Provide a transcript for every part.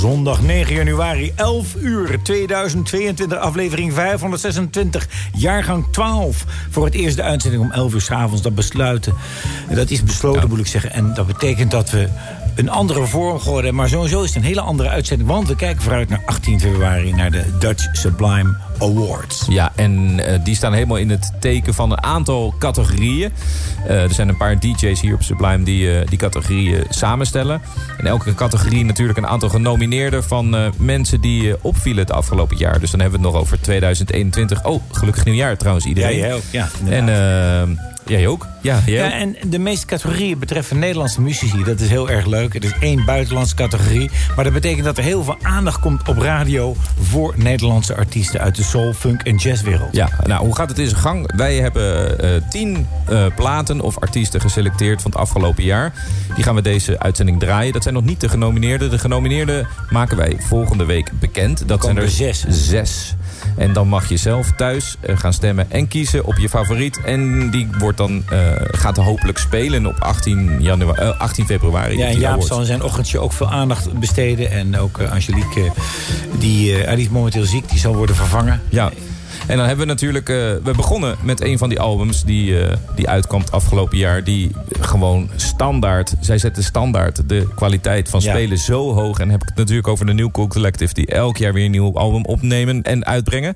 Zondag 9 januari, 11 uur 2022, aflevering 526, jaargang 12. Voor het eerst de uitzending om 11 uur s avonds. Dat besluiten, dat is besloten moet ik zeggen. En dat betekent dat we een andere vorm geworden. Maar sowieso is het een hele andere uitzending. Want we kijken vooruit naar 18 februari naar de Dutch Sublime Awards. Ja, en uh, die staan helemaal in het teken van een aantal categorieën. Uh, er zijn een paar DJ's hier op Sublime die uh, die categorieën samenstellen. En elke categorie natuurlijk een aantal genomineerden van mensen die opvielen het afgelopen jaar. Dus dan hebben we het nog over 2021. Oh, gelukkig nieuwjaar trouwens iedereen. Ja, jij ook. Ja, en Jij ook? Ja, jij ja, en de meeste categorieën betreffen Nederlandse muzici. Dat is heel erg leuk. Het is één buitenlandse categorie. Maar dat betekent dat er heel veel aandacht komt op radio... voor Nederlandse artiesten uit de soul, funk en jazzwereld. Ja, nou, hoe gaat het in zijn gang? Wij hebben uh, tien uh, platen of artiesten geselecteerd van het afgelopen jaar. Die gaan we deze uitzending draaien. Dat zijn nog niet de genomineerden. De genomineerden maken wij volgende week bekend. Dat zijn er zes. zes. En dan mag je zelf thuis uh, gaan stemmen en kiezen op je favoriet. En die wordt dan, gaat hopelijk spelen op 18, januari, uh, 18 februari. Ja, en Jaap zal in zijn ochtendje ook veel aandacht besteden. En ook Angelique, die, die is momenteel ziek, die zal worden vervangen. Ja. En dan hebben we natuurlijk... Uh, we begonnen met een van die albums die, uh, die uitkwam afgelopen jaar. Die gewoon standaard... Zij zetten standaard de kwaliteit van spelen ja. zo hoog. En heb ik het natuurlijk over de New Cool Collective... die elk jaar weer een nieuw album opnemen en uitbrengen.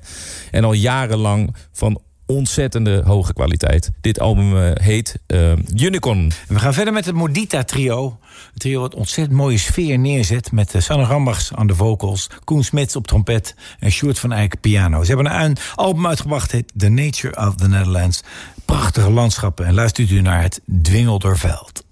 En al jarenlang van ontzettende hoge kwaliteit. Dit album uh, heet uh, Unicorn. We gaan verder met het Modita trio. Het trio wat ontzettend mooie sfeer neerzet... met uh, Sanne Rambachs aan de vocals, Koen Smits op trompet... en Sjoerd van Eyck piano. Ze hebben een album uitgebracht, heet The Nature of the Netherlands. Prachtige landschappen en luistert u naar het Dwingelderveld.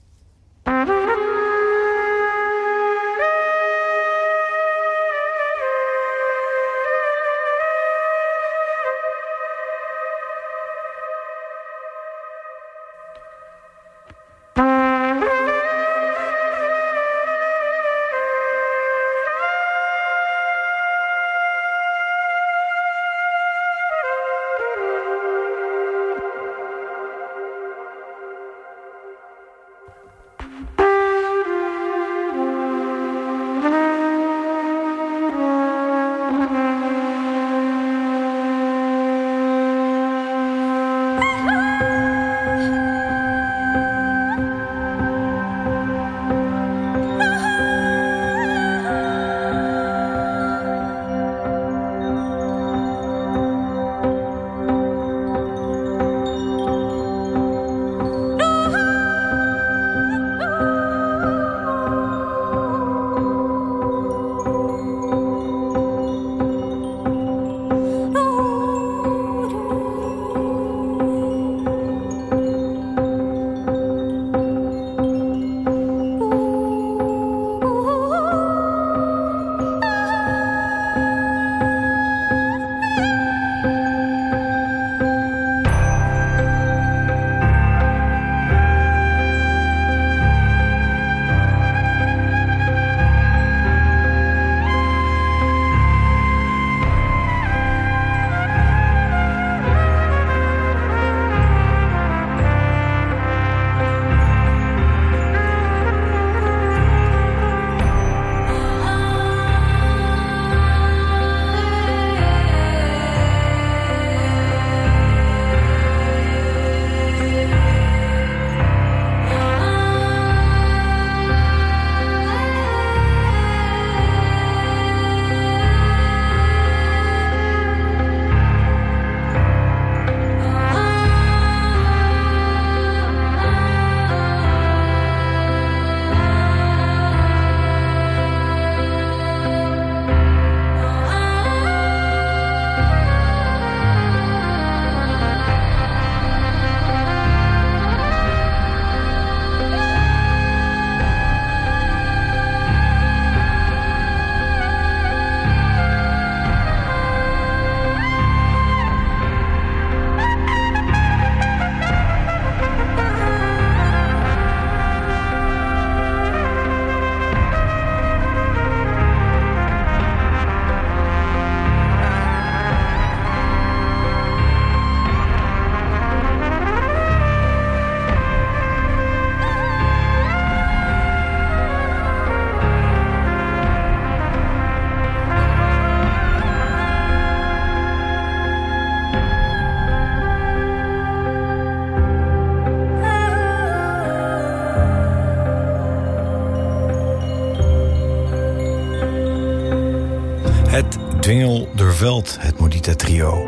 Het Modita Trio.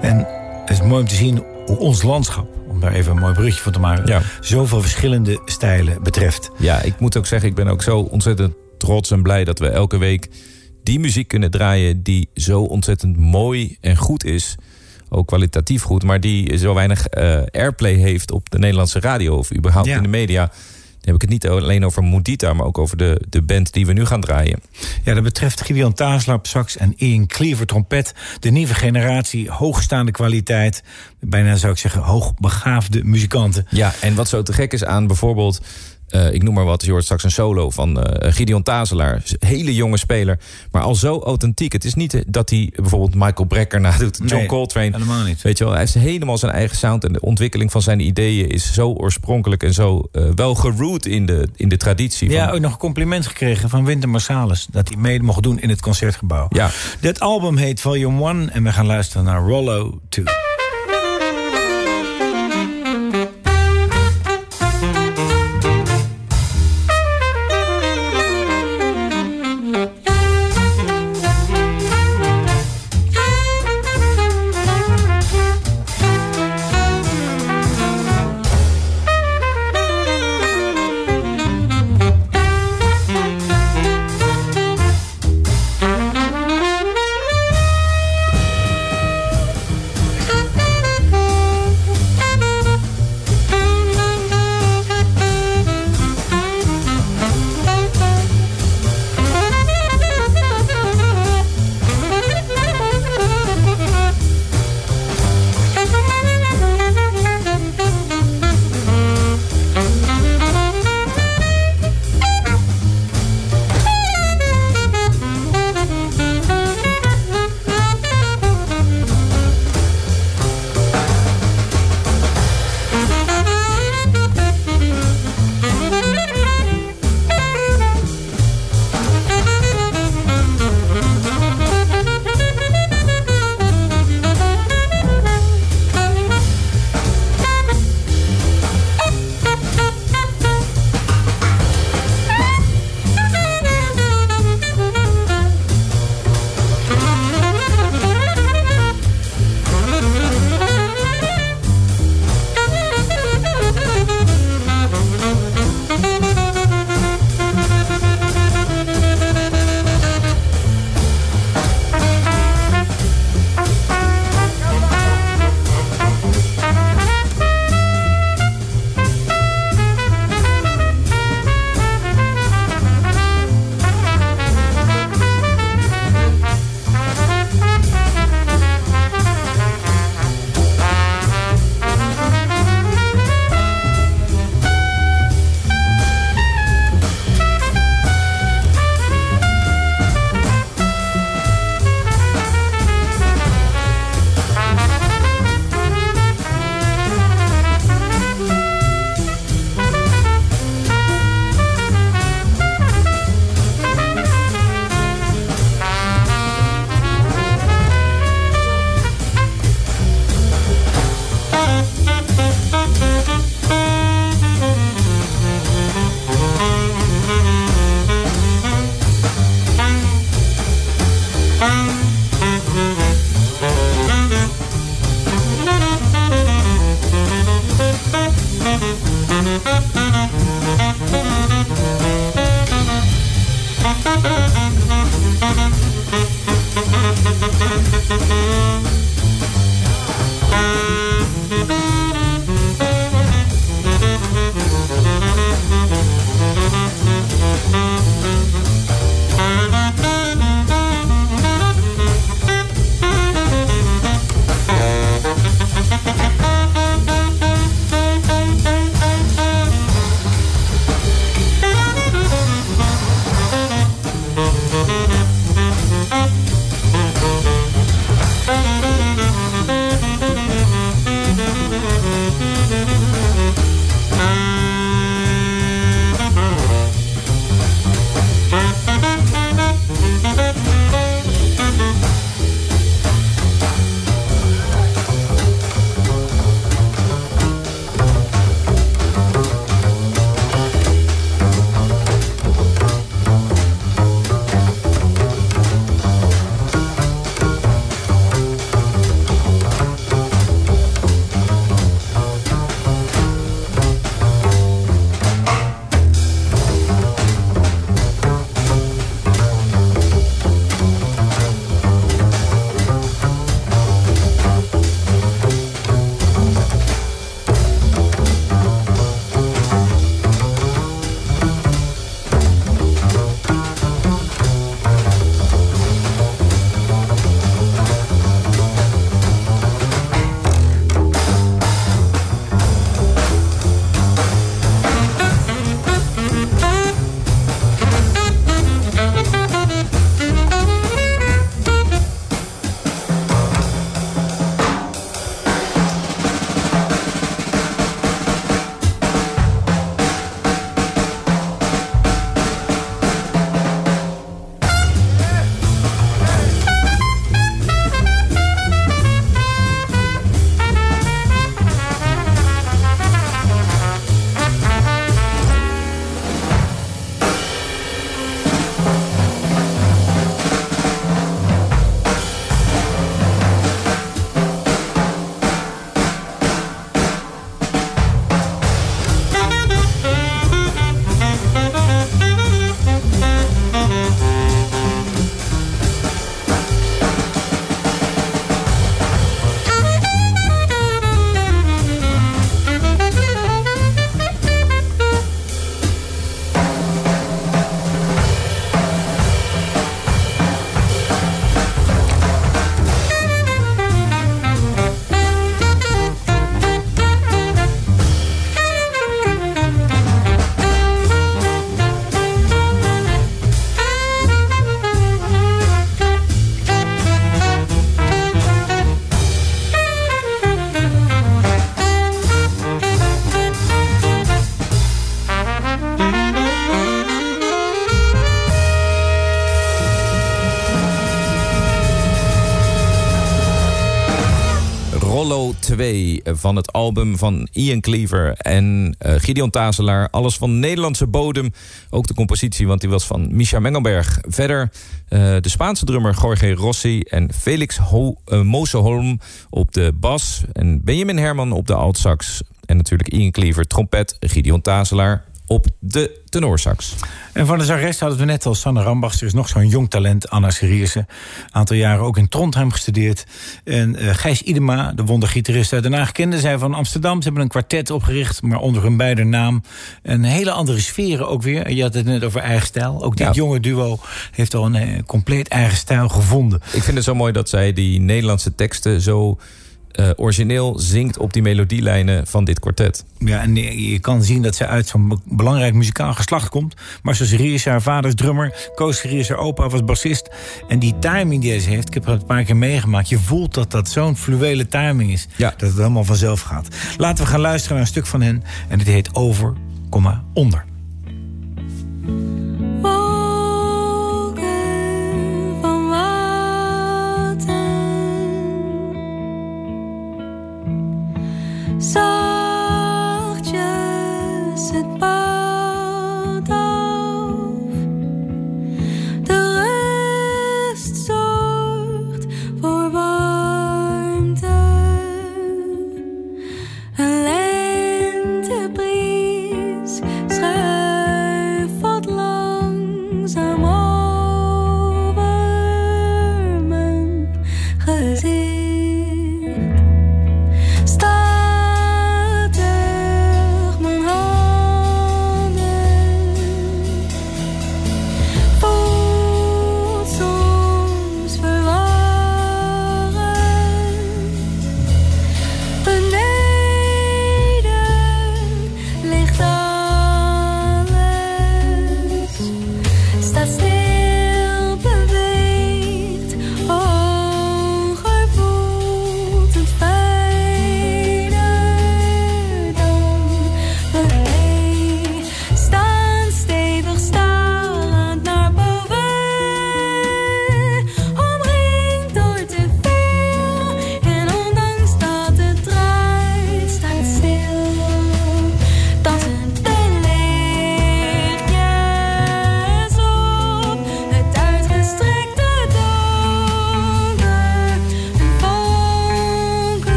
En het is mooi om te zien hoe ons landschap om daar even een mooi brugje van te maken... Ja. zoveel verschillende stijlen betreft. Ja, ik moet ook zeggen, ik ben ook zo ontzettend trots en blij dat we elke week die muziek kunnen draaien die zo ontzettend mooi en goed is. Ook kwalitatief goed, maar die zo weinig eh, airplay heeft op de Nederlandse radio of überhaupt Ja. in de media. Dan heb ik het niet alleen over Mudita, maar ook over de, de band die we nu gaan draaien. Ja, dat betreft Gideon Tazelaar op sax en Ian Cleaver trompet. De nieuwe generatie, hoogstaande kwaliteit. Bijna zou ik zeggen hoogbegaafde muzikanten. Ja, en wat zo te gek is aan bijvoorbeeld... eh, ik noem maar wat, je hoort straks een solo van eh Gideon Tazelaar. Hele jonge speler, maar al zo authentiek. Het is niet eh, dat hij bijvoorbeeld Michael Brecker nadoet, John Nee, Coltrane. helemaal niet. Weet je wel, hij heeft helemaal zijn eigen sound. En de ontwikkeling van zijn ideeën is zo oorspronkelijk... en zo wel geroot in de, in de traditie. Ja, van, ook nog een compliment gekregen van Winter Marsalis... dat hij mee mocht doen in het Concertgebouw. Ja. Dit album heet Volume 1 en we gaan luisteren naar Rollo 2. 2 van het album van Ian Cleaver en uh, Gideon Tazelaar. Alles van Nederlandse bodem. Ook de compositie, want die was van Misha Mengelberg. Verder uh, de Spaanse drummer Jorge Rossi en Felix Ho uh, Moseholm op de bas. En Benjamin Herman op de altsax. En natuurlijk Ian Cleaver, trompet, Gideon Tazelaar op de tenorsax. En van de zangeres hadden we net al Sanne Rambachs. Er is nog zo'n jong talent, Anna Een Aantal jaren ook in Trondheim gestudeerd. En uh, Gijs Idema, de wondergitarist uit Den Haag... kende zij van Amsterdam. Ze hebben een kwartet opgericht, maar onder hun beide naam. Een hele andere sferen ook weer. Je had het net over eigen stijl. Ook dit jonge duo heeft al een uh, compleet eigen stijl gevonden. Ik vind het zo mooi dat zij die Nederlandse teksten zo uh, origineel zingt op die melodielijnen van dit kwartet. Ja, en je kan zien dat ze uit zo'n belangrijk muzikaal geslacht komt. Marcel Serie is haar vaders drummer. Koos Serie is haar opa, was bassist. En die timing die ze heeft, ik heb het een paar keer meegemaakt. Je voelt dat dat zo'n fluwele timing is. Ja. Dat het helemaal vanzelf gaat. Laten we gaan luisteren naar een stuk van hen. En dit heet Over, onder.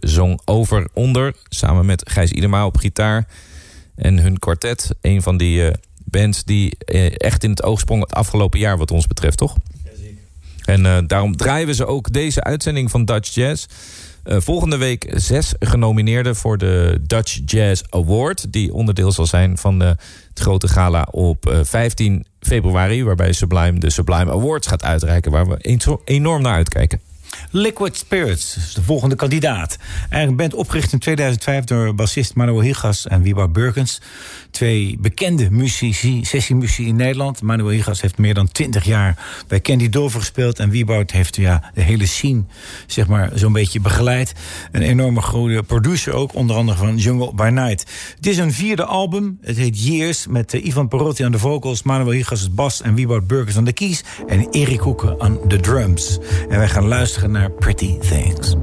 Zong Over Onder... samen met Gijs Idema op gitaar. En hun kwartet, een van die uh, bands die uh, echt in het oog sprong... het afgelopen jaar wat ons betreft, toch? En uh, daarom draaien we ze ook deze uitzending van Dutch Jazz... Volgende week zes genomineerden voor de Dutch Jazz Award. Die onderdeel zal zijn van de, het grote gala op uh, 15 februari. Waarbij Sublime de Sublime Awards gaat uitreiken. Waar we enorm naar uitkijken. Liquid Spirits is de volgende kandidaat. Eigenlijk band opgericht in 2005 door bassist Manuel Higas en Wibar Burkens. Twee bekende muzici, sessiemuzici in Nederland. Manuel Higas heeft meer dan 20 jaar bij Candy Dover gespeeld. En Wieboud heeft ja, de hele scene zeg maar, zo'n beetje begeleid. Een enorme grote producer ook, onder andere van Jungle by Night. Het is een vierde album. Het heet Years met uh, Ivan Perotti aan de vocals... Manuel Higas bas en Wieboud Burkens aan de keys... en Erik Hoeken aan de drums. En wij gaan luisteren naar Pretty Things.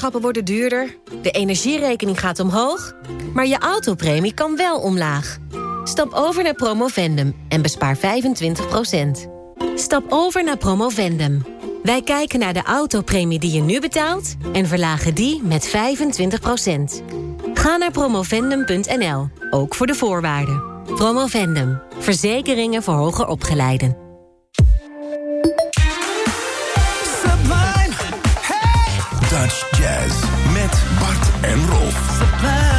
Boodschappen worden duurder, de energierekening gaat omhoog... maar je autopremie kan wel omlaag. Stap over naar Promovendum en bespaar 25% Stap over naar Promovendum. Wij kijken naar de autopremie die je nu betaalt... en verlagen die met 25% Ga naar promovendum.nl, ook voor de voorwaarden. Promovendum, verzekeringen voor hoger opgeleiden. Jazz met Bart en Rolf.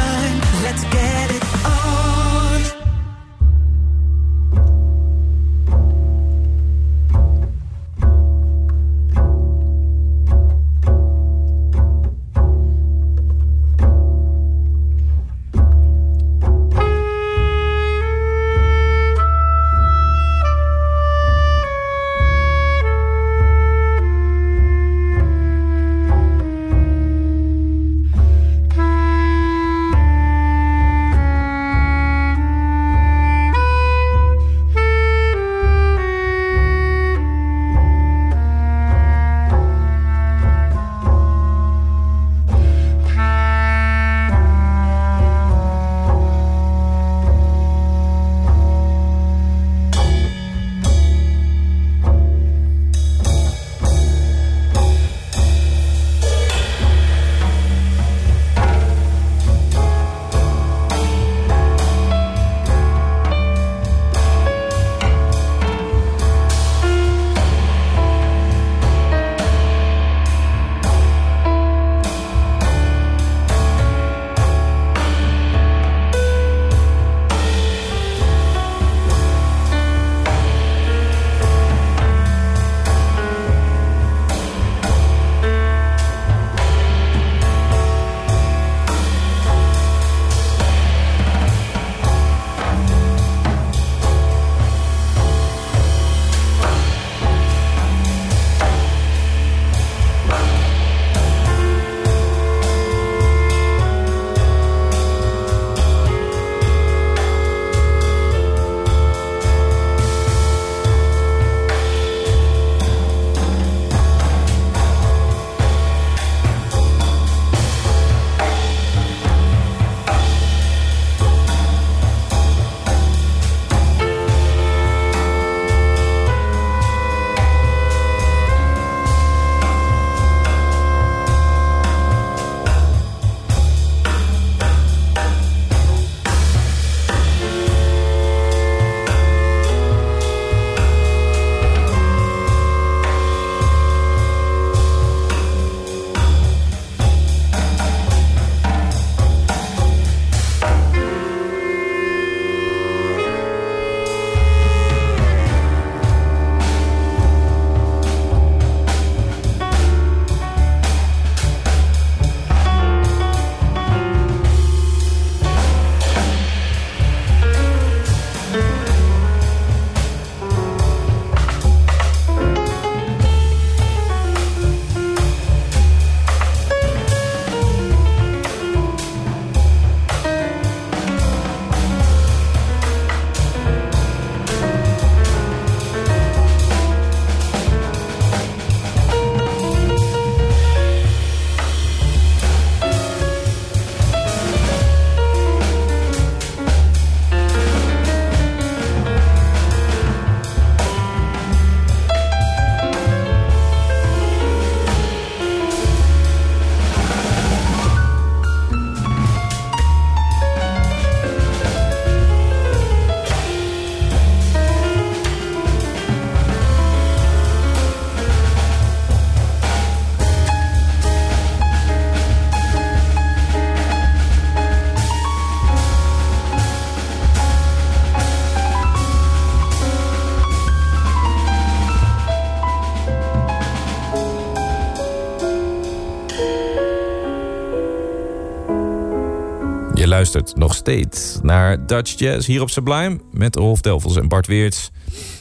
Nog steeds naar Dutch Jazz hier op Sublime... met Rolf Delvels en Bart Weerts.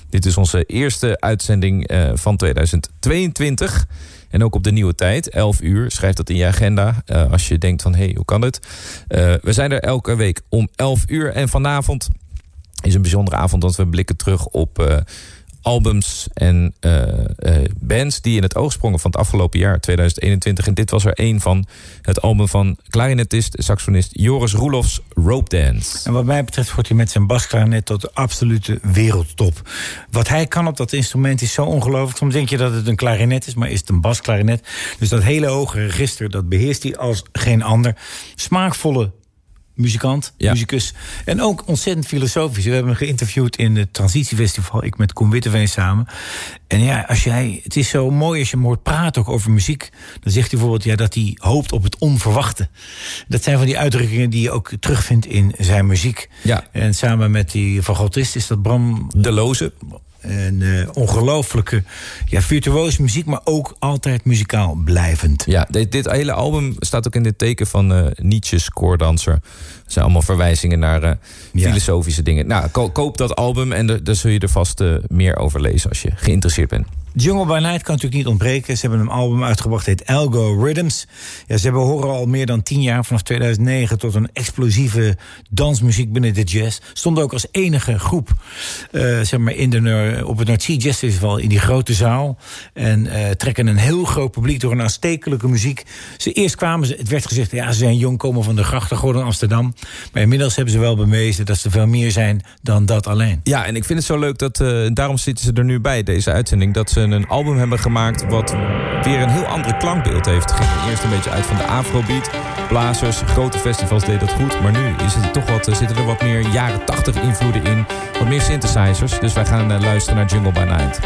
Dit is onze eerste uitzending eh, van 2022. En ook op de nieuwe tijd, 11 uur. Schrijf dat in je agenda uh, als je denkt van... hé, hey, hoe kan het? Uh, we zijn er elke week om 11 uur. En vanavond is een bijzondere avond... want we blikken terug op albums en eh, eh, bands die in het oog sprongen van het afgelopen jaar 2021. En dit was er een van het album van klarinetist, saxonist Joris Roelofs Rope Dance. En wat mij betreft wordt hij met zijn basklarinet tot de absolute wereldtop. Wat hij kan op dat instrument is zo ongelooflijk. Soms denk je dat het een klarinet is, maar is het een basklarinet. Dus dat hele hoge register, dat beheerst hij als geen ander. Smaakvolle muzikant, Ja. muzikus. En ook ontzettend filosofisch. We hebben hem geïnterviewd in het Transitiefestival. Ik met Koen Witteveen samen. En ja, als jij, het is zo mooi als je hem hoort praten ook over muziek. Dan zegt hij bijvoorbeeld ja, dat hij hoopt op het onverwachte. Dat zijn van die uitdrukkingen die je ook terugvindt in zijn muziek. Ja. En samen met die fagotist is dat Bram De Loze. Een eh, ongelooflijke, ja, virtuoze muziek, maar ook altijd muzikaal blijvend. Ja, dit, dit hele album staat ook in het teken van eh Nietzsche's koordanser. Dat zijn allemaal verwijzingen naar eh, Ja. filosofische dingen. Nou, ko- koop dat album en daar zul je er vast meer over lezen als je geïnteresseerd bent. Jungle by Night kan natuurlijk niet ontbreken. Ze hebben een album uitgebracht, heet Algo Rhythms. Ja, ze hebben horen al meer dan tien jaar, vanaf 2009... tot een explosieve dansmuziek binnen de jazz. Stonden ook als enige groep eh, zeg maar in de, Noor- op het Sea Jazz Festival... in die grote zaal. En eh, trekken een heel groot publiek door een aanstekelijke muziek. Ze, eerst kwamen ze, het werd gezegd... ja, ze zijn jong, komen van de grachtengordel in Amsterdam. Maar inmiddels hebben ze wel bewezen dat ze veel meer zijn dan dat alleen. Ja, en ik vind het zo leuk dat, eh, daarom zitten ze er nu bij, deze uitzending... dat ze een album hebben gemaakt wat weer een heel andere klankbeeld heeft. Het ging er eerst een beetje uit van de afrobeat. Blazers, grote festivals deden dat goed. Maar nu is het toch wat, eh, zitten er wat meer jaren 80 invloeden in. Wat meer synthesizers. Dus wij gaan eh, luisteren naar Jungle by Night.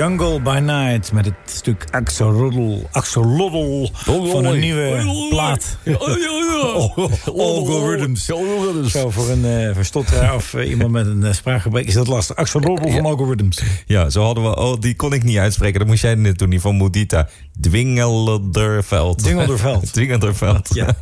Jungle by Night met het stuk Axolotl, Axolotl van een nieuwe plaat. Algorithms. Zo, voor een uh, verstotteraar of uh, iemand met een uh, spraakgebrek is dat lastig. Axolotl van Algorithms. Ja, zo hadden we... Oh, die kon ik niet uitspreken. Dat moest jij net doen, die van Mudita. Dwingelderveld. Dwingelderveld. Dwingelderveld. Ja.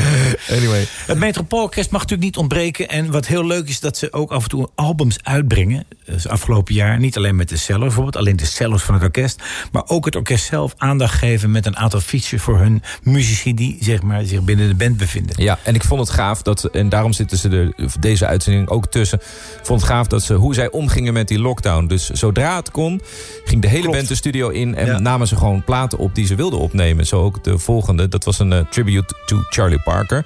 anyway. Het Metropoolorkest mag natuurlijk niet ontbreken. En wat heel leuk is, dat ze ook af en toe albums uitbrengen. Dus afgelopen jaar. Niet alleen met de cello bijvoorbeeld. Alleen de cellos van het orkest. Maar ook het orkest zelf aandacht geven met een aantal features voor hun muzici die zeg maar, zich binnen de band bevinden. Ja, en ik vond het gaaf dat, en daarom zitten ze er, deze uitzending ook tussen. Ik vond het gaaf dat ze, hoe zij omgingen met die lockdown. Dus zodra het kon, ging de hele Klopt. band de studio in en Ja. namen ze gewoon platen op die ze wilden opnemen. Zo ook de volgende. Dat was een eh, tribute to Charlie Parker.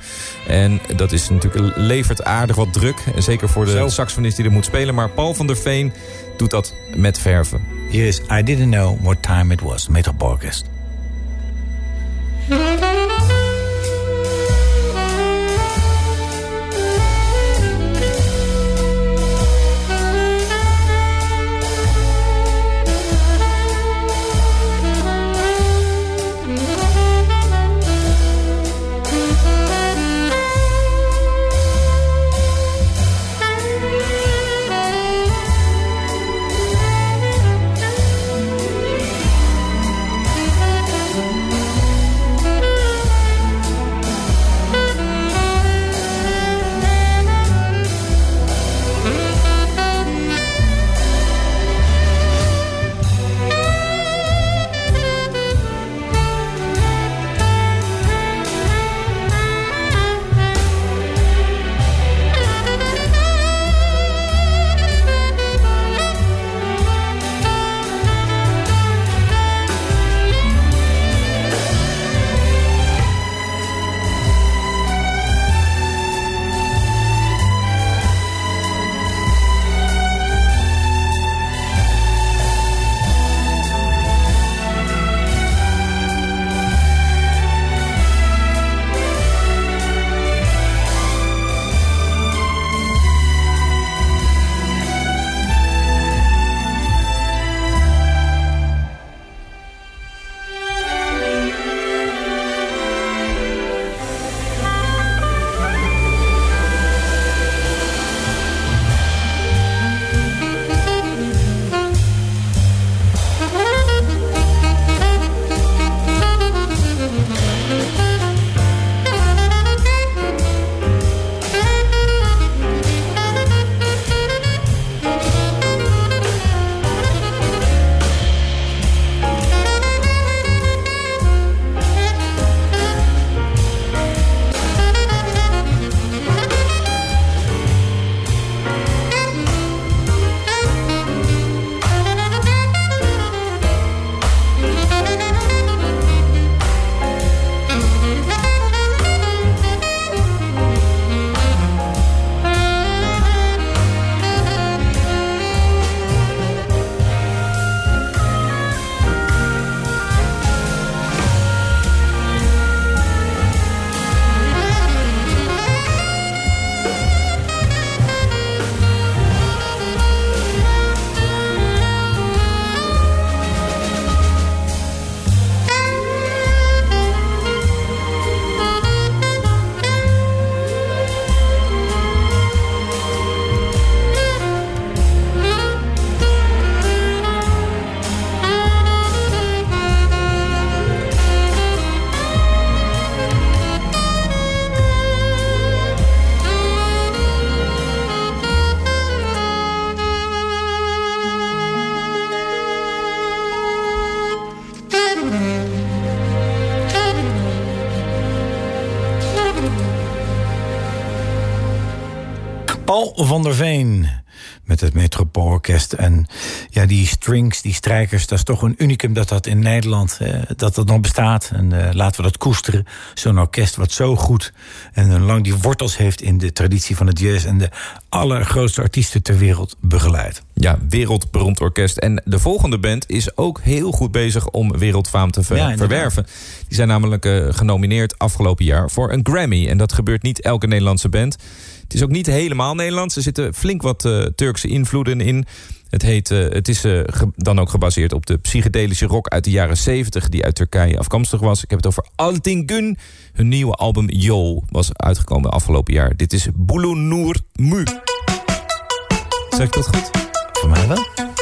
En dat is natuurlijk levert aardig wat druk. En zeker voor de Zo. saxofonist die er moet spelen. Maar Paul van der Veen doet dat met verven. Hier is I Didn't Know What Time It Was, Metropoolorkest. Paul van der Veen met het Metropoolorkest. En ja, die strings, die strijkers, dat is toch een unicum dat dat in Nederland eh, dat dat nog bestaat. En eh, laten we dat koesteren. Zo'n orkest wat zo goed en lang die wortels heeft in de traditie van het jazz en de allergrootste artiesten ter wereld begeleidt. Ja, wereldberoemd orkest. En de volgende band is ook heel goed bezig om wereldfaam te ver- Ja, inderdaad. verwerven. Die zijn namelijk eh, genomineerd afgelopen jaar voor een Grammy. En dat gebeurt niet elke Nederlandse band. Het is ook niet helemaal Nederlands. Er zitten flink wat eh, Turkse invloeden in. Het, heet, eh, het is eh, dan ook gebaseerd op de psychedelische rock uit de jaren 70... die uit Turkije afkomstig was. Ik heb het over Altingün. Hun nieuwe album Yo was uitgekomen afgelopen jaar. Dit is Bulunur Mu. Zeg ik dat goed? Voor mij wel.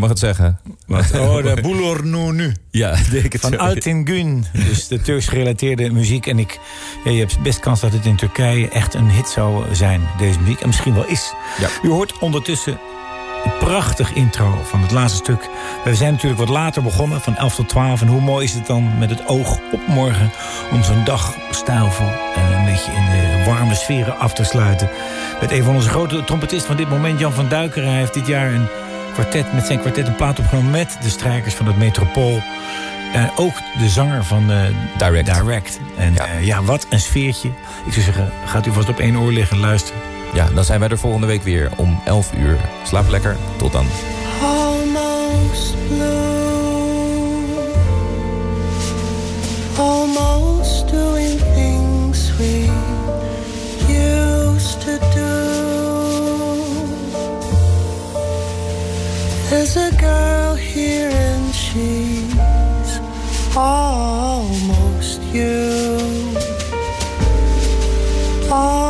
Mag het zeggen. Wat? Oh, de Bulur nu. Ja, denk ik het Van. Altingün, dus de Turks gerelateerde muziek. En ik, ja, je hebt best kans dat het in Turkije echt een hit zou zijn, deze muziek. En misschien wel is. Ja. U hoort ondertussen een prachtig intro van het laatste stuk. We zijn natuurlijk wat later begonnen, van 11 tot 12. En hoe mooi is het dan met het oog op morgen... om zo'n dag stijlvol en een beetje in de warme sferen af te sluiten. Met een van onze grote trompetisten van dit moment, Jan van Duiker. Hij heeft dit jaar een kwartet, met zijn kwartet een plaat opgenomen... met de strijkers van het Metropool. En ook de zanger van eh, Direct. Direct. En ja. ja, wat een sfeertje. Ik zou zeggen, gaat u vast op één oor liggen en luisteren. Ja, dan zijn wij er volgende week weer om 11 uur. Slaap lekker. Tot dan. Almost blue, almost doing things we used to do. There's a girl here and she's almost you. Almost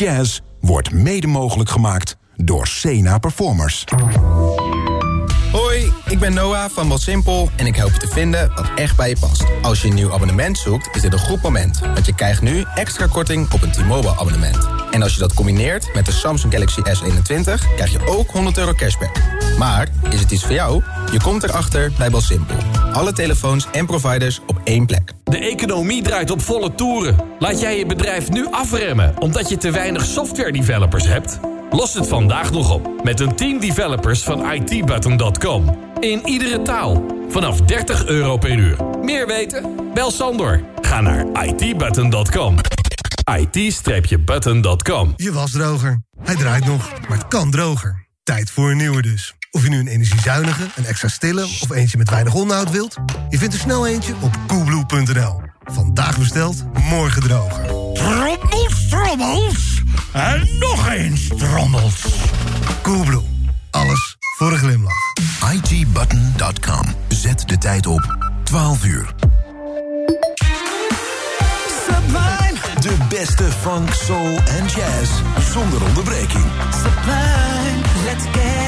Jazz wordt mede mogelijk gemaakt door Sena Performers. Hoi, ik ben Noah van Simpel en ik help je te vinden wat echt bij je past. Als je een nieuw abonnement zoekt, is dit een goed moment. Want je krijgt nu extra korting op een T-Mobile abonnement. En als je dat combineert met de Samsung Galaxy S21, krijg je ook 100 euro cashback. Maar, is het iets voor jou? Je komt erachter bij Belsimpel. Alle telefoons en providers op één plek. De economie draait op volle toeren. Laat jij je bedrijf nu afremmen omdat je te weinig software developers hebt? Los het vandaag nog op met een team developers van itbutton.com. In iedere taal. Vanaf 30 euro per uur. Meer weten? Bel Sandor. Ga naar itbutton.com. it-button.com Je was droger. Hij draait nog, maar het kan droger. Tijd voor een nieuwe dus. Of je nu een energiezuinige, een extra stille of eentje met weinig onderhoud wilt... je vindt er snel eentje op coolblue.nl. Vandaag besteld, morgen droger. Trommels, trommels. En nog eens trommels. Coolblue. Alles voor een glimlach. itbutton.com. Zet de tijd op 12 uur. Sublime. De beste funk, soul en jazz zonder onderbreking. Sublime. Let's get on.